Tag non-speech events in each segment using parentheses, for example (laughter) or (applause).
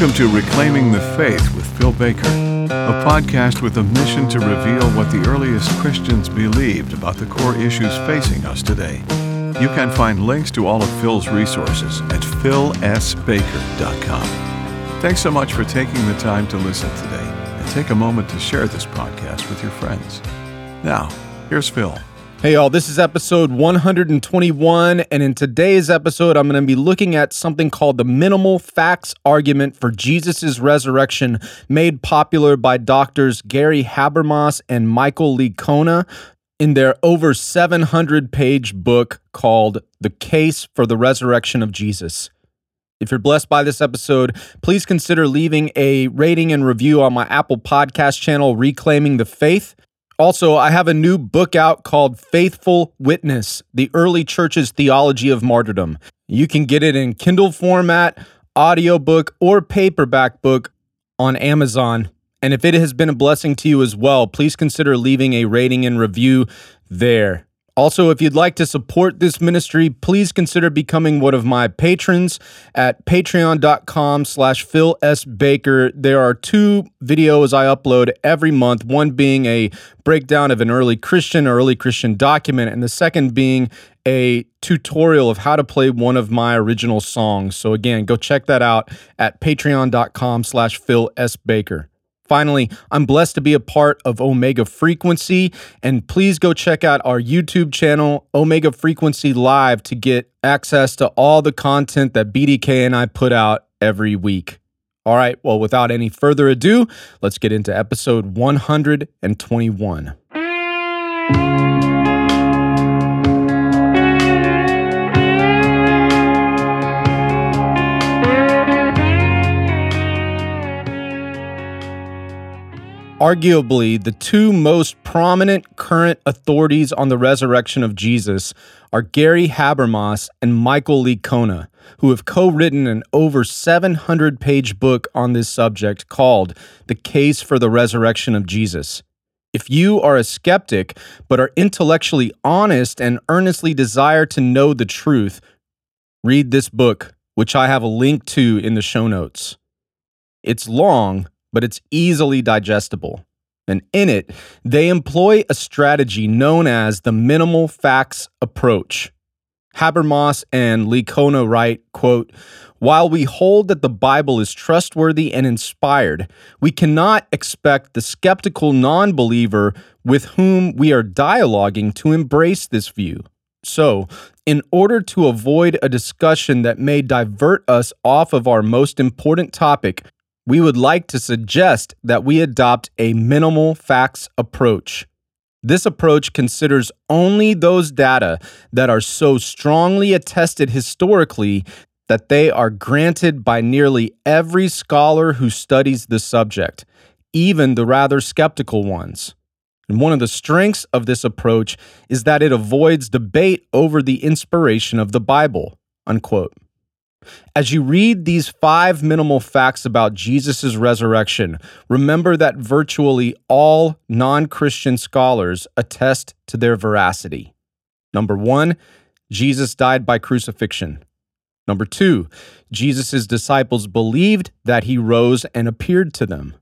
Welcome to Reclaiming the Faith with Phil Baker, a podcast with a mission to reveal what the earliest Christians believed about the core issues facing us today. You can find links to all of Phil's resources at philsbaker.com. Thanks so much for taking the time to listen today, and take a moment to share this podcast with your friends. Now, here's Phil. Hey, y'all, this is episode 121. And in today's episode, I'm going to be looking at something called the minimal facts argument for Jesus' resurrection, made popular by doctors Gary Habermas and Michael Licona in their over 700 page book called The Case for the Resurrection of Jesus. If you're blessed by this episode, please consider leaving a rating and review on my Apple Podcast channel, Reclaiming the Faith. Also, I have a new book out called Faithful Witness The Early Church's Theology of Martyrdom. You can get it in Kindle format, audiobook, or paperback book on Amazon. And if it has been a blessing to you as well, please consider leaving a rating and review there. Also, if you'd like to support this ministry, please consider becoming one of my patrons at patreon.com slash Phil S. Baker. There are two videos I upload every month, one being a breakdown of an early Christian or early Christian document, and the second being a tutorial of how to play one of my original songs. So again, go check that out at patreon.com slash Phil S. Baker. Finally, I'm blessed to be a part of Omega Frequency, and please go check out our YouTube channel, Omega Frequency Live, to get access to all the content that BDK and I put out every week. All right, well, without any further ado, let's get into episode 121. Arguably, the two most prominent current authorities on the resurrection of Jesus are Gary Habermas and Michael Licona, who have co written an over 700 page book on this subject called The Case for the Resurrection of Jesus. If you are a skeptic but are intellectually honest and earnestly desire to know the truth, read this book, which I have a link to in the show notes. It's long, but it's easily digestible. And in it, they employ a strategy known as the minimal facts approach. Habermas and Licona write, quote, while we hold that the Bible is trustworthy and inspired, we cannot expect the skeptical non believer with whom we are dialoguing to embrace this view. So, in order to avoid a discussion that may divert us off of our most important topic, we would like to suggest that we adopt a minimal facts approach. This approach considers only those data that are so strongly attested historically that they are granted by nearly every scholar who studies the subject, even the rather skeptical ones. And one of the strengths of this approach is that it avoids debate over the inspiration of the Bible. Unquote. As you read these five minimal facts about Jesus' resurrection, remember that virtually all non Christian scholars attest to their veracity. Number one, Jesus died by crucifixion. Number two, Jesus' disciples believed that he rose and appeared to them.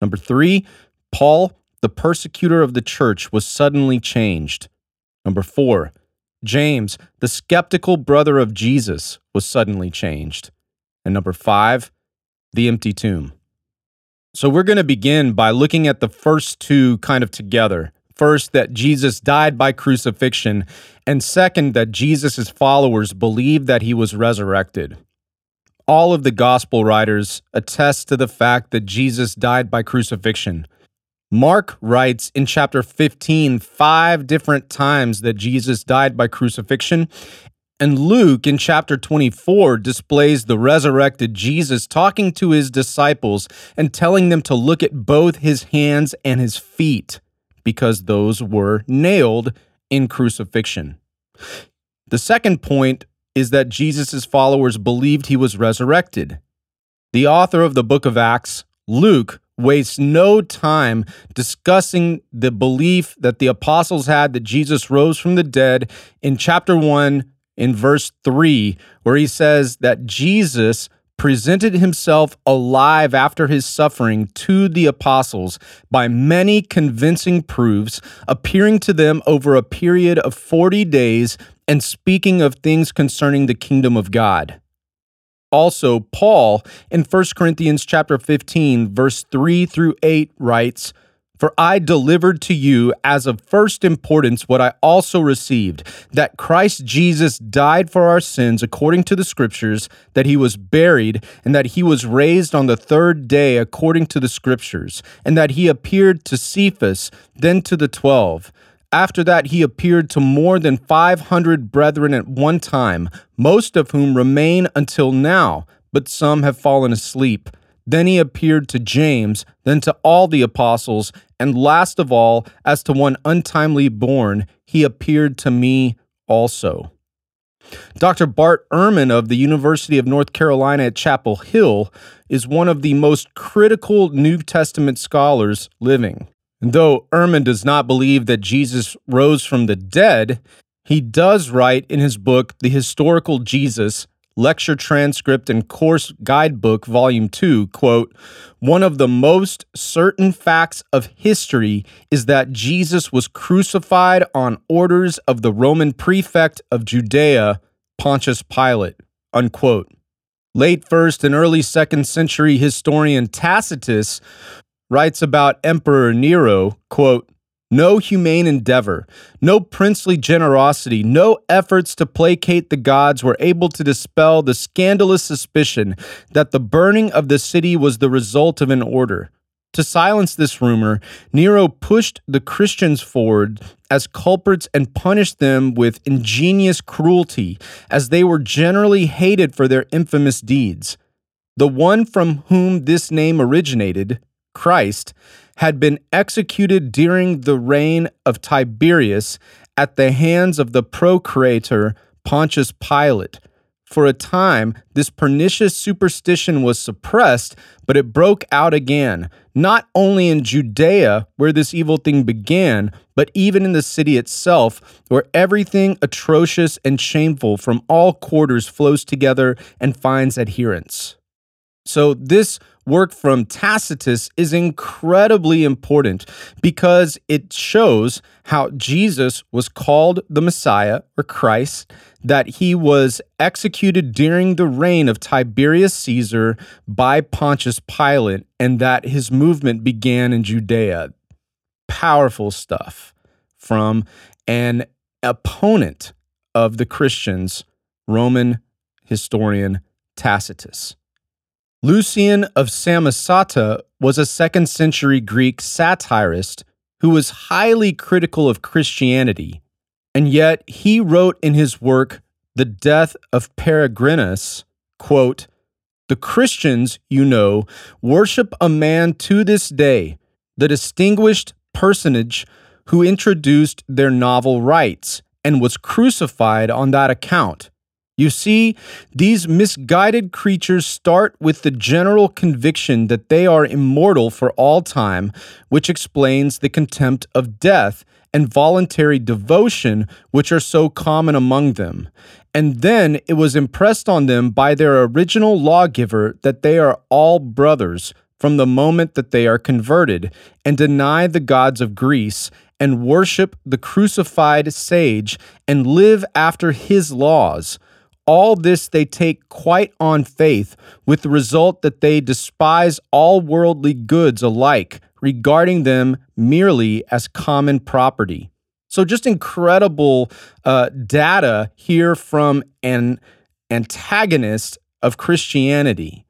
Number three, Paul, the persecutor of the church, was suddenly changed. Number four, James, the skeptical brother of Jesus, was suddenly changed. And number five, the empty tomb. So we're going to begin by looking at the first two kind of together. First, that Jesus died by crucifixion, and second, that Jesus' followers believed that he was resurrected. All of the gospel writers attest to the fact that Jesus died by crucifixion. Mark writes in chapter 15 five different times that Jesus died by crucifixion. And Luke in chapter 24 displays the resurrected Jesus talking to his disciples and telling them to look at both his hands and his feet because those were nailed in crucifixion. The second point is that Jesus' followers believed he was resurrected. The author of the book of Acts, Luke, wastes no time discussing the belief that the apostles had that Jesus rose from the dead in chapter 1 in verse 3 where he says that Jesus presented himself alive after his suffering to the apostles by many convincing proofs, appearing to them over a period of 40 days and speaking of things concerning the kingdom of God. Also, Paul in 1 Corinthians chapter 15 verse 3 through 8 writes, for I delivered to you as of first importance what I also received that Christ Jesus died for our sins according to the Scriptures, that he was buried, and that he was raised on the third day according to the Scriptures, and that he appeared to Cephas, then to the twelve. After that, he appeared to more than 500 brethren at one time, most of whom remain until now, but some have fallen asleep. Then he appeared to James, then to all the apostles, and last of all, as to one untimely born, he appeared to me also. Dr. Bart Ehrman of the University of North Carolina at Chapel Hill is one of the most critical New Testament scholars living. And though Ehrman does not believe that Jesus rose from the dead, he does write in his book, The Historical Jesus, lecture transcript and course guidebook volume 2 quote one of the most certain facts of history is that jesus was crucified on orders of the roman prefect of judea pontius pilate unquote. Late first and early second century historian tacitus writes about emperor nero quote no humane endeavor, no princely generosity, no efforts to placate the gods were able to dispel the scandalous suspicion that the burning of the city was the result of an order. To silence this rumor, Nero pushed the Christians forward as culprits and punished them with ingenious cruelty, as they were generally hated for their infamous deeds. The one from whom this name originated, Christ, had been executed during the reign of Tiberius at the hands of the procurator Pontius Pilate. For a time, this pernicious superstition was suppressed, but it broke out again, not only in Judea, where this evil thing began, but even in the city itself, where everything atrocious and shameful from all quarters flows together and finds adherents. So, this work from Tacitus is incredibly important because it shows how Jesus was called the Messiah or Christ, that he was executed during the reign of Tiberius Caesar by Pontius Pilate, and that his movement began in Judea. Powerful stuff from an opponent of the Christians, Roman historian Tacitus. Lucian of Samosata was a second century Greek satirist who was highly critical of Christianity, and yet he wrote in his work, The Death of Peregrinus, quote, The Christians, you know, worship a man to this day, the distinguished personage who introduced their novel rites and was crucified on that account you see, these misguided creatures start with the general conviction that they are immortal for all time, which explains the contempt of death and voluntary devotion which are so common among them. And then it was impressed on them by their original lawgiver that they are all brothers from the moment that they are converted and deny the gods of Greece and worship the crucified sage and live after his laws all this they take quite on faith, with the result that they despise all worldly goods alike, regarding them merely as common property. So, just incredible uh, data here from an antagonist of Christianity.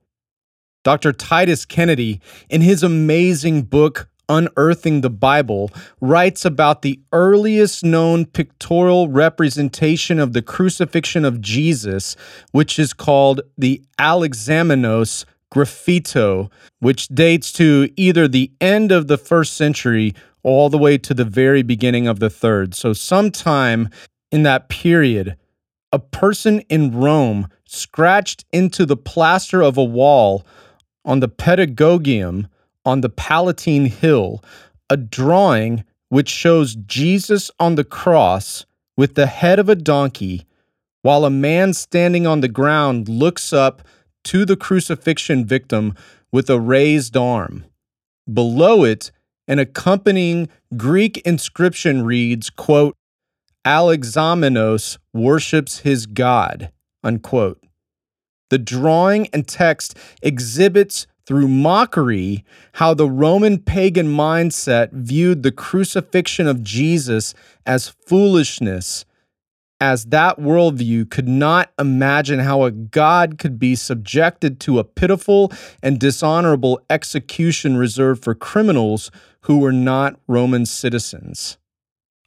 Dr. Titus Kennedy, in his amazing book, Unearthing the Bible, writes about the earliest known pictorial representation of the crucifixion of Jesus, which is called the Alexamenos graffito, which dates to either the end of the first century all the way to the very beginning of the third. So, sometime in that period, a person in Rome scratched into the plaster of a wall on the Paedagogium on the Palatine Hill a drawing which shows Jesus on the cross with the head of a donkey, while a man standing on the ground looks up to the crucifixion victim with a raised arm. Below it, an accompanying Greek inscription reads, quote, Alexamenos worships his God, unquote. The drawing and text exhibits through mockery how the Roman pagan mindset viewed the crucifixion of Jesus as foolishness, as that worldview could not imagine how a God could be subjected to a pitiful and dishonorable execution reserved for criminals who were not Roman citizens.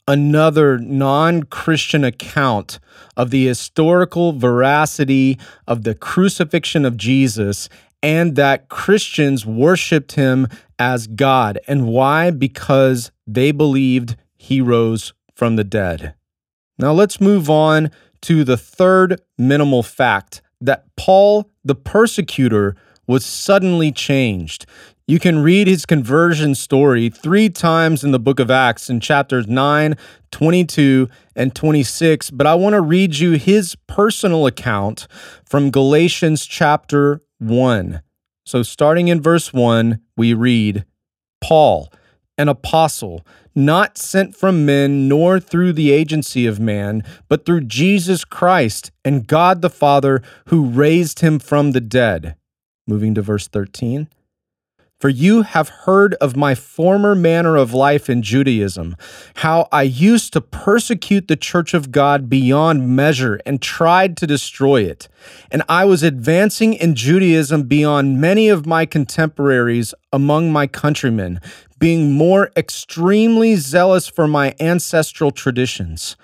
Another non Christian account of the historical veracity of the crucifixion of Jesus and that Christians worshiped him as God. And why? Because they believed he rose from the dead. Now let's move on to the third minimal fact that Paul, the persecutor, was suddenly changed. You can read his conversion story three times in the book of Acts in chapters 9, 22, and 26, but I want to read you his personal account from Galatians chapter 1. So, starting in verse 1, we read Paul, an apostle, not sent from men nor through the agency of man, but through Jesus Christ and God the Father who raised him from the dead. Moving to verse 13. For you have heard of my former manner of life in Judaism, how I used to persecute the church of God beyond measure and tried to destroy it. And I was advancing in Judaism beyond many of my contemporaries among my countrymen, being more extremely zealous for my ancestral traditions.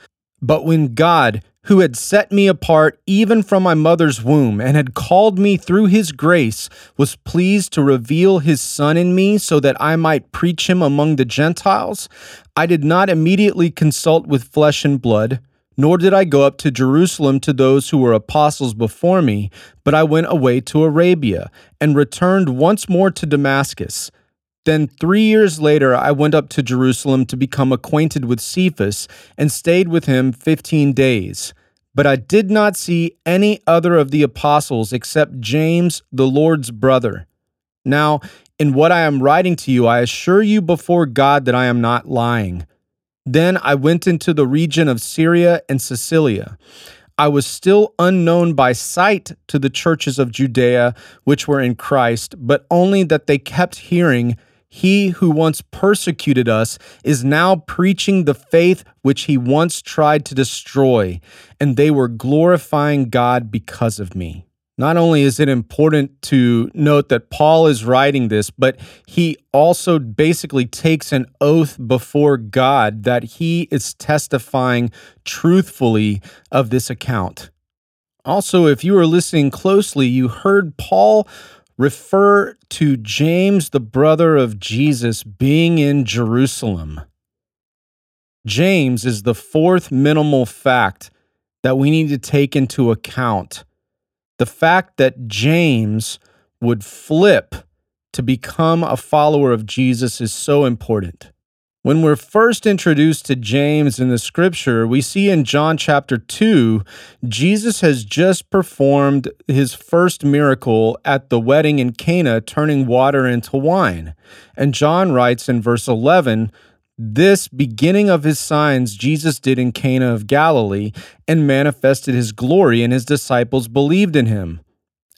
But when God, who had set me apart even from my mother's womb and had called me through his grace, was pleased to reveal his Son in me so that I might preach him among the Gentiles, I did not immediately consult with flesh and blood. Nor did I go up to Jerusalem to those who were apostles before me, but I went away to Arabia, and returned once more to Damascus. Then, three years later, I went up to Jerusalem to become acquainted with Cephas and stayed with him fifteen days. But I did not see any other of the apostles except James, the Lord's brother. Now, in what I am writing to you, I assure you before God that I am not lying. Then I went into the region of Syria and Cilicia. I was still unknown by sight to the churches of Judea which were in Christ, but only that they kept hearing he who once persecuted us is now preaching the faith which he once tried to destroy, and they were glorifying God because of me. Not only is it important to note that Paul is writing this, but he also basically takes an oath before God that he is testifying truthfully of this account. Also, if you were listening closely, you heard Paul refer to James, the brother of Jesus, being in Jerusalem. James is the fourth minimal fact that we need to take into account. The fact that James would flip to become a follower of Jesus is so important. When we're first introduced to James in the scripture, we see in John chapter 2, Jesus has just performed his first miracle at the wedding in Cana, turning water into wine. And John writes in verse 11, this beginning of his signs Jesus did in Cana of Galilee and manifested his glory, and his disciples believed in him.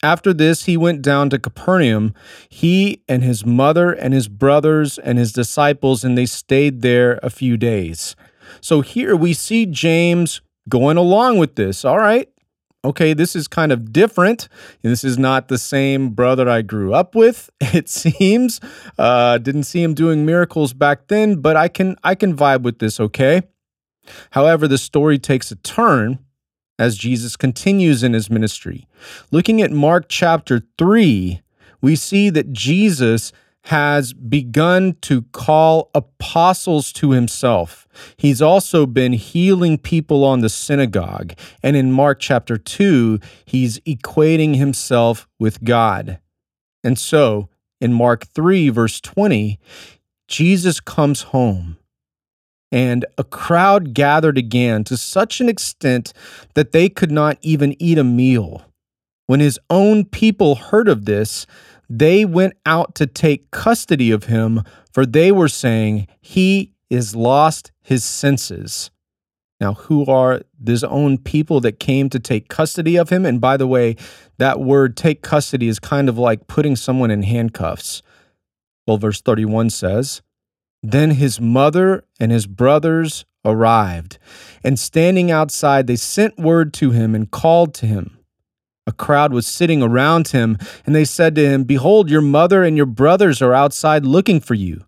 After this, he went down to Capernaum, he and his mother and his brothers and his disciples, and they stayed there a few days. So here we see James going along with this. All right, okay, this is kind of different. This is not the same brother I grew up with. (laughs) It seems. Uh, didn't see him doing miracles back then, but I can I can vibe with this. Okay. However, the story takes a turn as Jesus continues in his ministry. Looking at Mark chapter 3, we see that Jesus has begun to call apostles to himself. He's also been healing people on the synagogue. And in Mark chapter 2, he's equating himself with God. And so, in Mark 3, verse 20, Jesus comes home and a crowd gathered again to such an extent that they could not even eat a meal. When his own people heard of this, they went out to take custody of him, for they were saying, He is lost his senses. Now, who are his own people that came to take custody of him? And by the way, that word take custody is kind of like putting someone in handcuffs. Well, verse 31 says, Then his mother and his brothers arrived, and standing outside, they sent word to him and called to him. A crowd was sitting around him, and they said to him, Behold, your mother and your brothers are outside looking for you.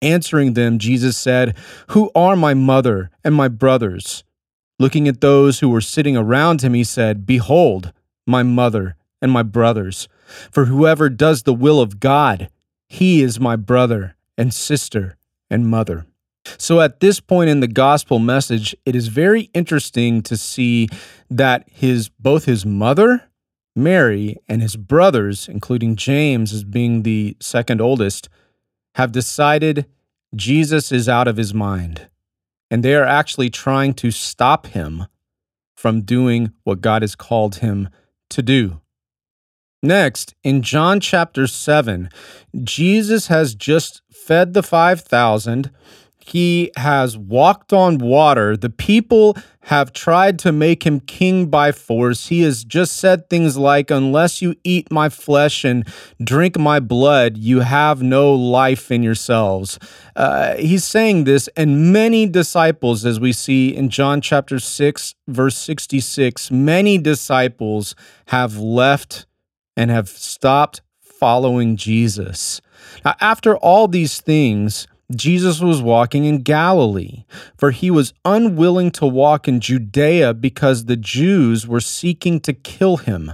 Answering them, Jesus said, Who are my mother and my brothers? Looking at those who were sitting around him, he said, Behold, my mother and my brothers. For whoever does the will of God, he is my brother and sister and mother. So at this point in the gospel message, it is very interesting to see that his both his mother, Mary, and his brothers, including James as being the second oldest, have decided Jesus is out of his mind. And they are actually trying to stop him from doing what God has called him to do. Next, in John chapter 7, Jesus has just fed the 5,000 he has walked on water. The people have tried to make him king by force. He has just said things like, Unless you eat my flesh and drink my blood, you have no life in yourselves. Uh, he's saying this, and many disciples, as we see in John chapter 6, verse 66, many disciples have left and have stopped following Jesus. Now, after all these things, Jesus was walking in Galilee, for he was unwilling to walk in Judea because the Jews were seeking to kill him.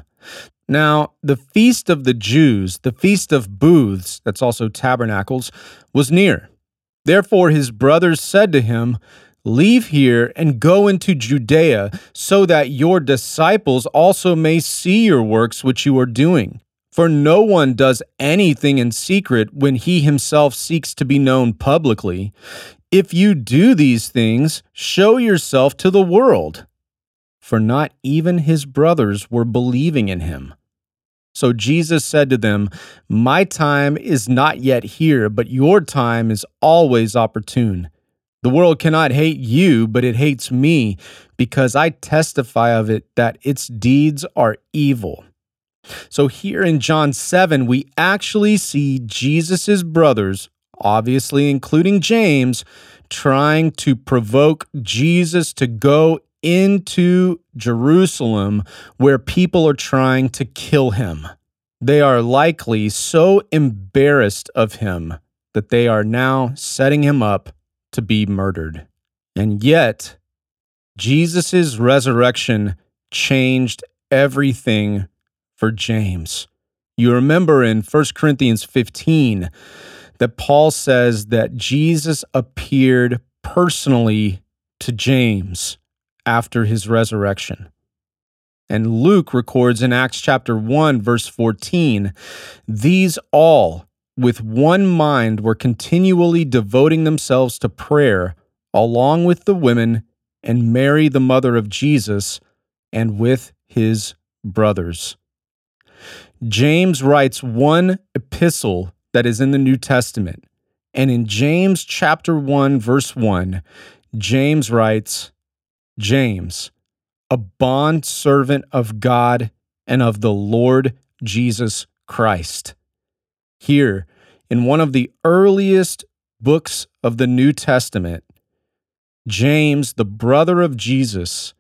Now, the feast of the Jews, the feast of booths, that's also tabernacles, was near. Therefore, his brothers said to him, Leave here and go into Judea, so that your disciples also may see your works which you are doing. For no one does anything in secret when he himself seeks to be known publicly. If you do these things, show yourself to the world. For not even his brothers were believing in him. So Jesus said to them, My time is not yet here, but your time is always opportune. The world cannot hate you, but it hates me, because I testify of it that its deeds are evil. So here in John 7, we actually see Jesus' brothers, obviously including James, trying to provoke Jesus to go into Jerusalem where people are trying to kill him. They are likely so embarrassed of him that they are now setting him up to be murdered. And yet, Jesus' resurrection changed everything for James. You remember in 1 Corinthians 15 that Paul says that Jesus appeared personally to James after his resurrection. And Luke records in Acts chapter 1, verse 14 these all, with one mind, were continually devoting themselves to prayer, along with the women and Mary, the mother of Jesus, and with his brothers. James writes one epistle that is in the New Testament. And in James chapter 1 verse 1, James writes, James, a bond servant of God and of the Lord Jesus Christ. Here, in one of the earliest books of the New Testament, James, the brother of Jesus,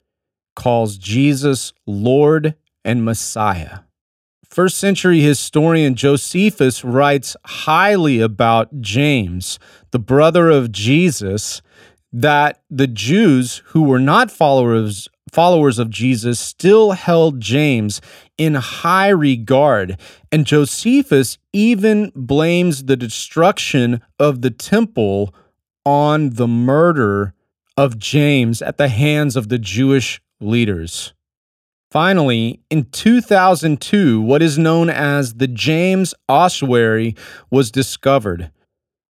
calls Jesus Lord and Messiah. First century historian Josephus writes highly about James, the brother of Jesus, that the Jews who were not followers followers of Jesus still held James in high regard, and Josephus even blames the destruction of the temple on the murder of James at the hands of the Jewish leaders. Finally, in 2002, what is known as the James ossuary was discovered.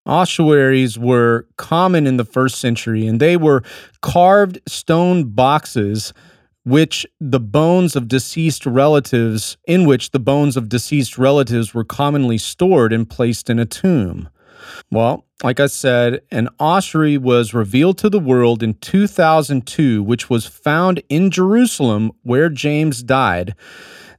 Ossuaries were common in the first century, and they were carved stone boxes which the bones of deceased relatives, in which the bones of deceased relatives were commonly stored and placed in a tomb. Well, like I said, an ossuary was revealed to the world in 2002, which was found in Jerusalem where James died,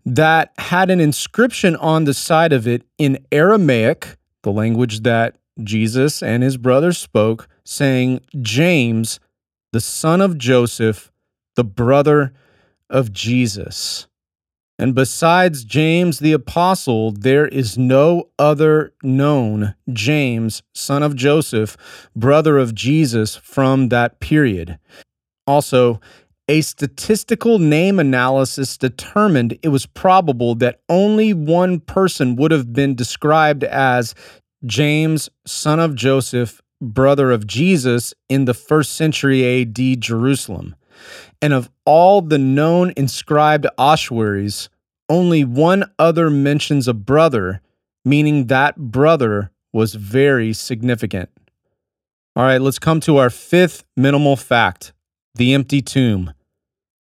that had an inscription on the side of it in Aramaic, the language that Jesus and his brothers spoke, saying, James, the son of Joseph, the brother of Jesus. And besides James the Apostle, there is no other known James, son of Joseph, brother of Jesus, from that period. Also, a statistical name analysis determined it was probable that only one person would have been described as James, son of Joseph, brother of Jesus, in the first century AD Jerusalem. And of all the known inscribed ossuaries, only one other mentions a brother, meaning that brother was very significant. All right, let's come to our fifth minimal fact the empty tomb.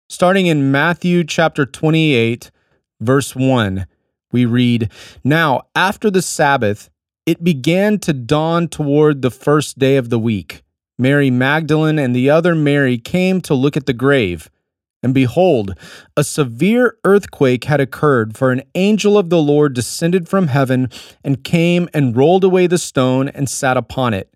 Starting in Matthew chapter 28, verse 1, we read Now, after the Sabbath, it began to dawn toward the first day of the week. Mary Magdalene and the other Mary came to look at the grave. And behold, a severe earthquake had occurred, for an angel of the Lord descended from heaven and came and rolled away the stone and sat upon it.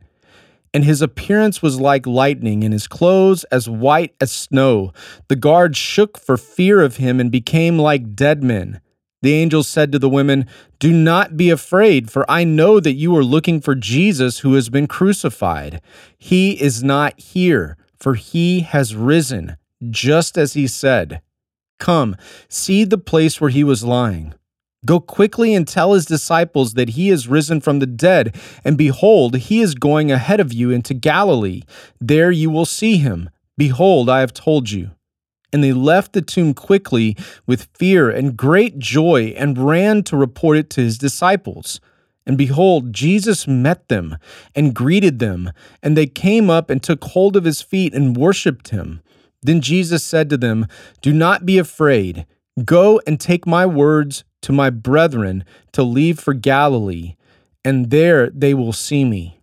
And his appearance was like lightning, and his clothes as white as snow. The guards shook for fear of him and became like dead men. The angel said to the women, Do not be afraid, for I know that you are looking for Jesus who has been crucified. He is not here, for he has risen, just as he said. Come, see the place where he was lying. Go quickly and tell his disciples that he is risen from the dead, and behold, he is going ahead of you into Galilee. There you will see him. Behold, I have told you. And they left the tomb quickly with fear and great joy and ran to report it to his disciples. And behold, Jesus met them and greeted them, and they came up and took hold of his feet and worshipped him. Then Jesus said to them, Do not be afraid. Go and take my words to my brethren to leave for Galilee, and there they will see me.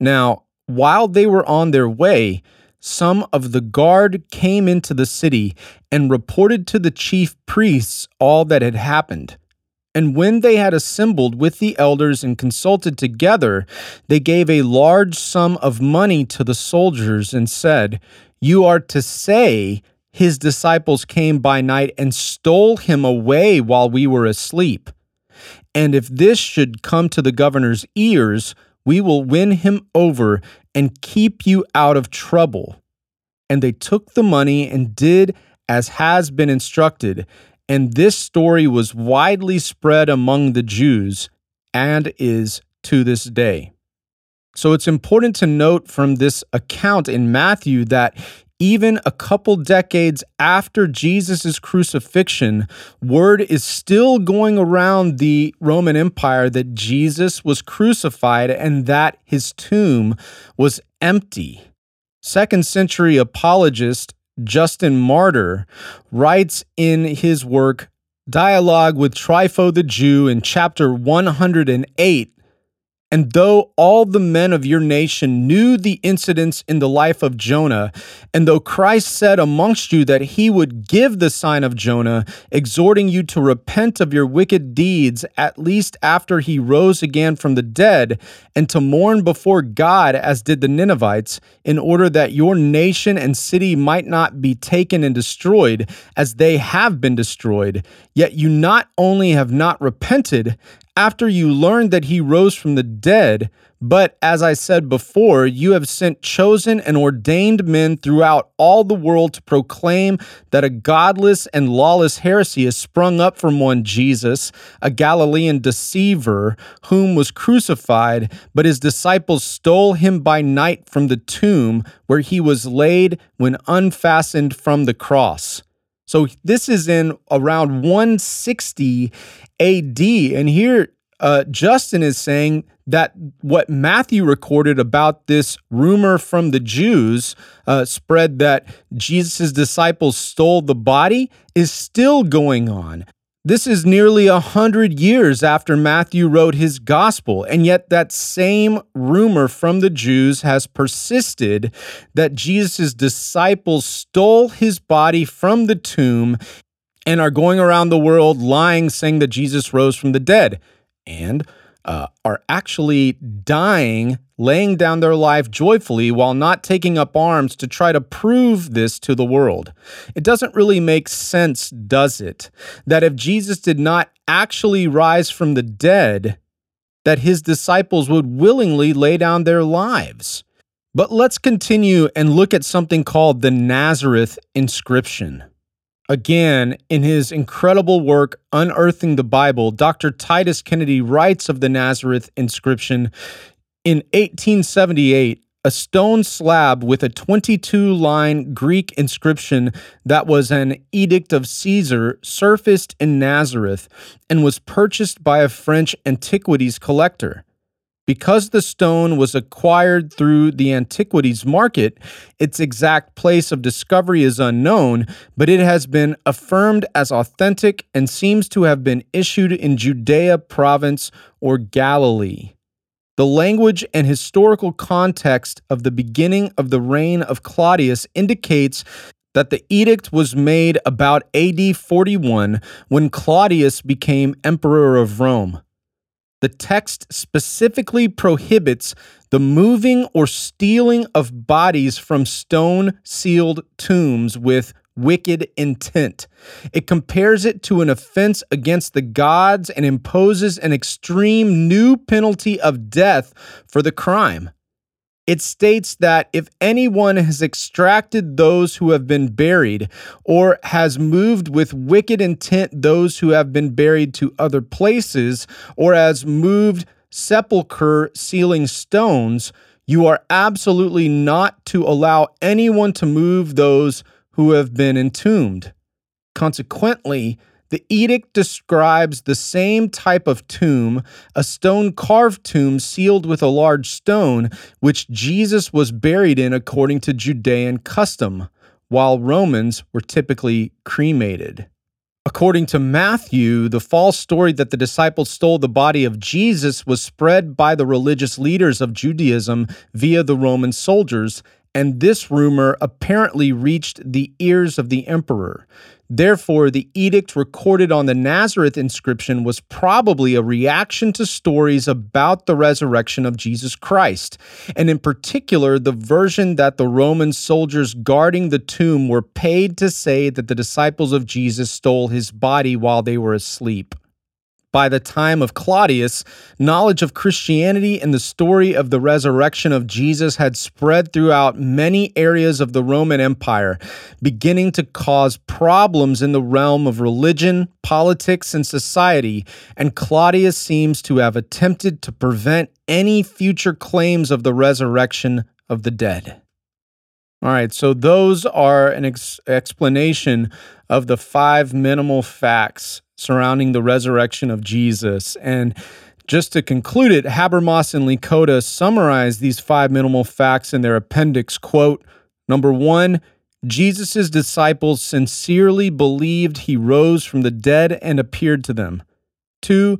Now, while they were on their way, some of the guard came into the city and reported to the chief priests all that had happened. And when they had assembled with the elders and consulted together, they gave a large sum of money to the soldiers and said, You are to say, His disciples came by night and stole him away while we were asleep. And if this should come to the governor's ears, we will win him over and keep you out of trouble. And they took the money and did as has been instructed. And this story was widely spread among the Jews and is to this day. So it's important to note from this account in Matthew that even a couple decades after Jesus' crucifixion, word is still going around the Roman Empire that Jesus was crucified and that his tomb was empty. Second century apologist Justin Martyr writes in his work Dialogue with Trypho the Jew in chapter 108 and though all the men of your nation knew the incidents in the life of Jonah, and though Christ said amongst you that he would give the sign of Jonah, exhorting you to repent of your wicked deeds, at least after he rose again from the dead, and to mourn before God as did the Ninevites, in order that your nation and city might not be taken and destroyed, as they have been destroyed, yet you not only have not repented, after you learned that he rose from the dead, but as I said before, you have sent chosen and ordained men throughout all the world to proclaim that a godless and lawless heresy has sprung up from one Jesus, a Galilean deceiver, whom was crucified, but his disciples stole him by night from the tomb where he was laid when unfastened from the cross. So this is in around 160 AD. And here uh, Justin is saying that what Matthew recorded about this rumor from the Jews uh, spread that Jesus' disciples stole the body is still going on. This is nearly a hundred years after Matthew wrote his gospel, and yet that same rumor from the Jews has persisted that Jesus' disciples stole his body from the tomb and are going around the world lying, saying that Jesus rose from the dead, and uh, are actually dying, laying down their life joyfully while not taking up arms to try to prove this to the world. It doesn't really make sense, does it? That if Jesus did not actually rise from the dead, that his disciples would willingly lay down their lives. But let's continue and look at something called the Nazareth inscription. Again, in his incredible work, Unearthing the Bible, Dr. Titus Kennedy writes of the Nazareth inscription In 1878, a stone slab with a 22 line Greek inscription that was an edict of Caesar surfaced in Nazareth and was purchased by a French antiquities collector. Because the stone was acquired through the antiquities market, its exact place of discovery is unknown, but it has been affirmed as authentic and seems to have been issued in Judea province or Galilee. The language and historical context of the beginning of the reign of Claudius indicates that the edict was made about AD 41 when Claudius became emperor of Rome the text specifically prohibits the moving or stealing of bodies from stone sealed tombs with wicked intent. It compares it to an offense against the gods and imposes an extreme new penalty of death for the crime. It states that if anyone has extracted those who have been buried, or has moved with wicked intent those who have been buried to other places, or has moved sepulchre sealing stones, you are absolutely not to allow anyone to move those who have been entombed. Consequently, the edict describes the same type of tomb, a stone carved tomb sealed with a large stone, which Jesus was buried in according to Judean custom, while Romans were typically cremated. According to Matthew, the false story that the disciples stole the body of Jesus was spread by the religious leaders of Judaism via the Roman soldiers, and this rumor apparently reached the ears of the emperor. Therefore, the edict recorded on the Nazareth inscription was probably a reaction to stories about the resurrection of Jesus Christ, and in particular, the version that the Roman soldiers guarding the tomb were paid to say that the disciples of Jesus stole his body while they were asleep by the time of Claudius, knowledge of Christianity and the story of the resurrection of Jesus had spread throughout many areas of the Roman Empire, beginning to cause problems in the realm of religion, politics, and society. And Claudius seems to have attempted to prevent any future claims of the resurrection of the dead. All right, so those are an ex- explanation of the five minimal facts surrounding the resurrection of Jesus. And just to conclude it, Habermas and Licona summarize these five minimal facts in their appendix. Quote, number one, Jesus' disciples sincerely believed he rose from the dead and appeared to them. Two,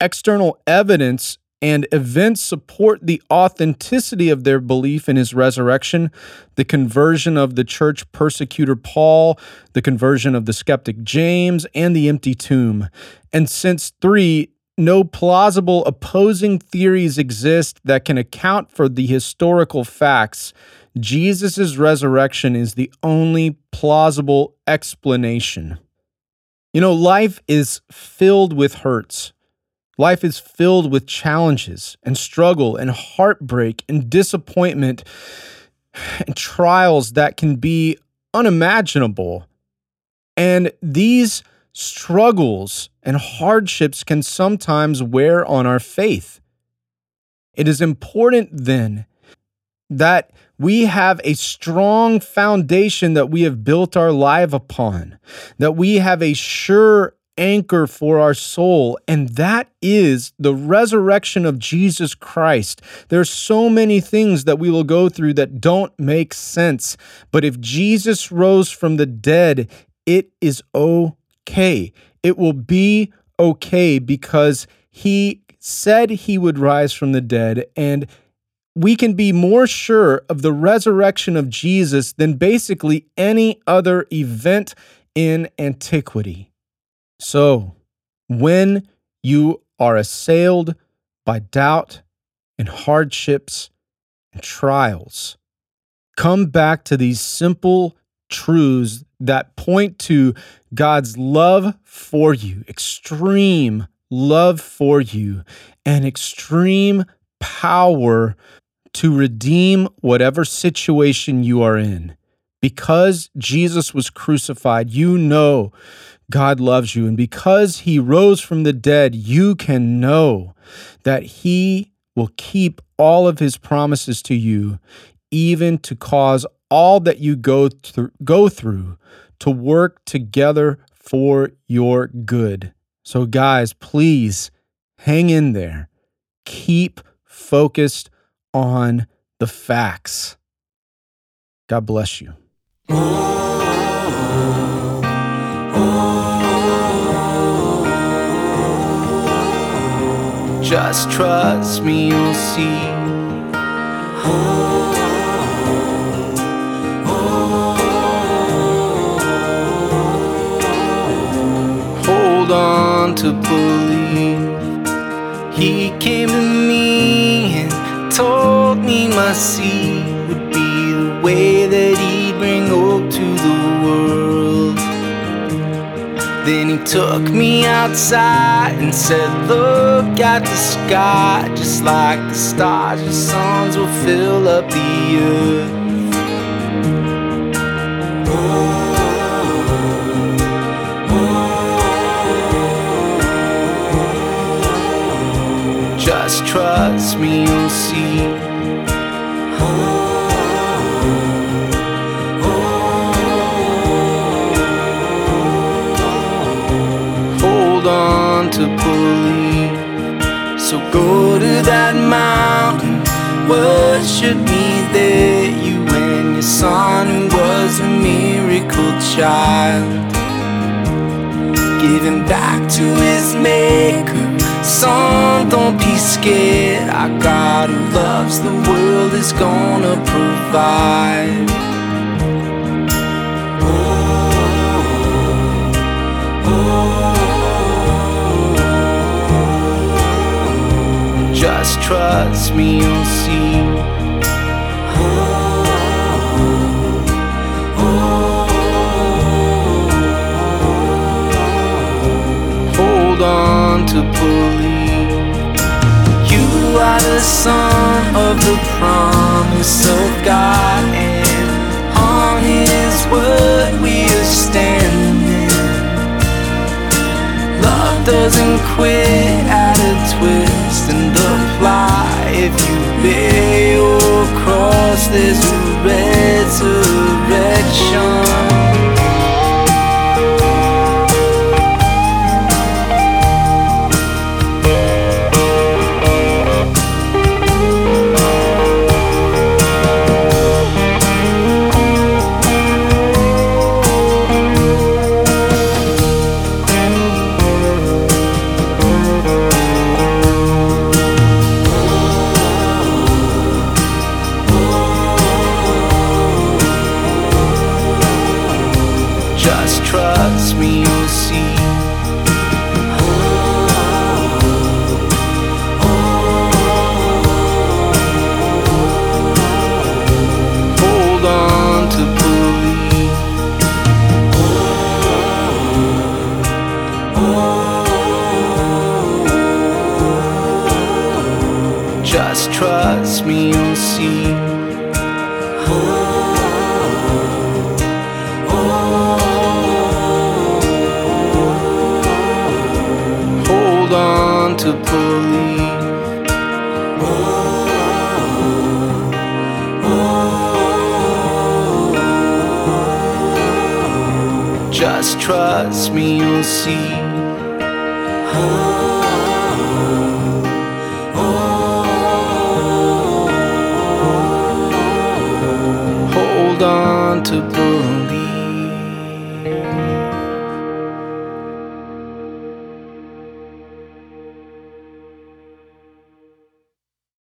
external evidence and events support the authenticity of their belief in his resurrection, the conversion of the church persecutor Paul, the conversion of the skeptic James, and the empty tomb. And since three, no plausible opposing theories exist that can account for the historical facts. Jesus' resurrection is the only plausible explanation. You know, life is filled with hurts. Life is filled with challenges and struggle and heartbreak and disappointment and trials that can be unimaginable. And these struggles and hardships can sometimes wear on our faith. It is important then that we have a strong foundation that we have built our life upon, that we have a sure anchor for our soul, and that is the resurrection of Jesus Christ. There's so many things that we will go through that don't make sense, but if Jesus rose from the dead, it is okay. It will be okay because he said he would rise from the dead and we can be more sure of the resurrection of Jesus than basically any other event in antiquity. So, when you are assailed by doubt and hardships and trials, come back to these simple truths that point to God's love for you, extreme love for you, and extreme power to redeem whatever situation you are in. Because Jesus was crucified, you know God loves you. And because he rose from the dead, you can know that he will keep all of his promises to you, even to cause all that you go through, go through to work together for your good. So, guys, please hang in there. Keep focused on the facts. God bless you. Just trust me, you'll see. Hold on to believe. He came to me and told me my seed would be the way that Then he took me outside and said, Look at the sky, just like the stars, your sons will fill up the earth. Just trust me, you'll see. To believe. So go to that mountain, worship me there. You and your son, who was a miracle child. Him back to his maker. Son, don't be scared. Our God who loves the world is gonna provide. Just trust me, you'll see. Hold on to believe. You are the son of the promise of God, and on His word we are standing. Love doesn't quit at a twist and apply. If you bear your cross, there's a resurrection.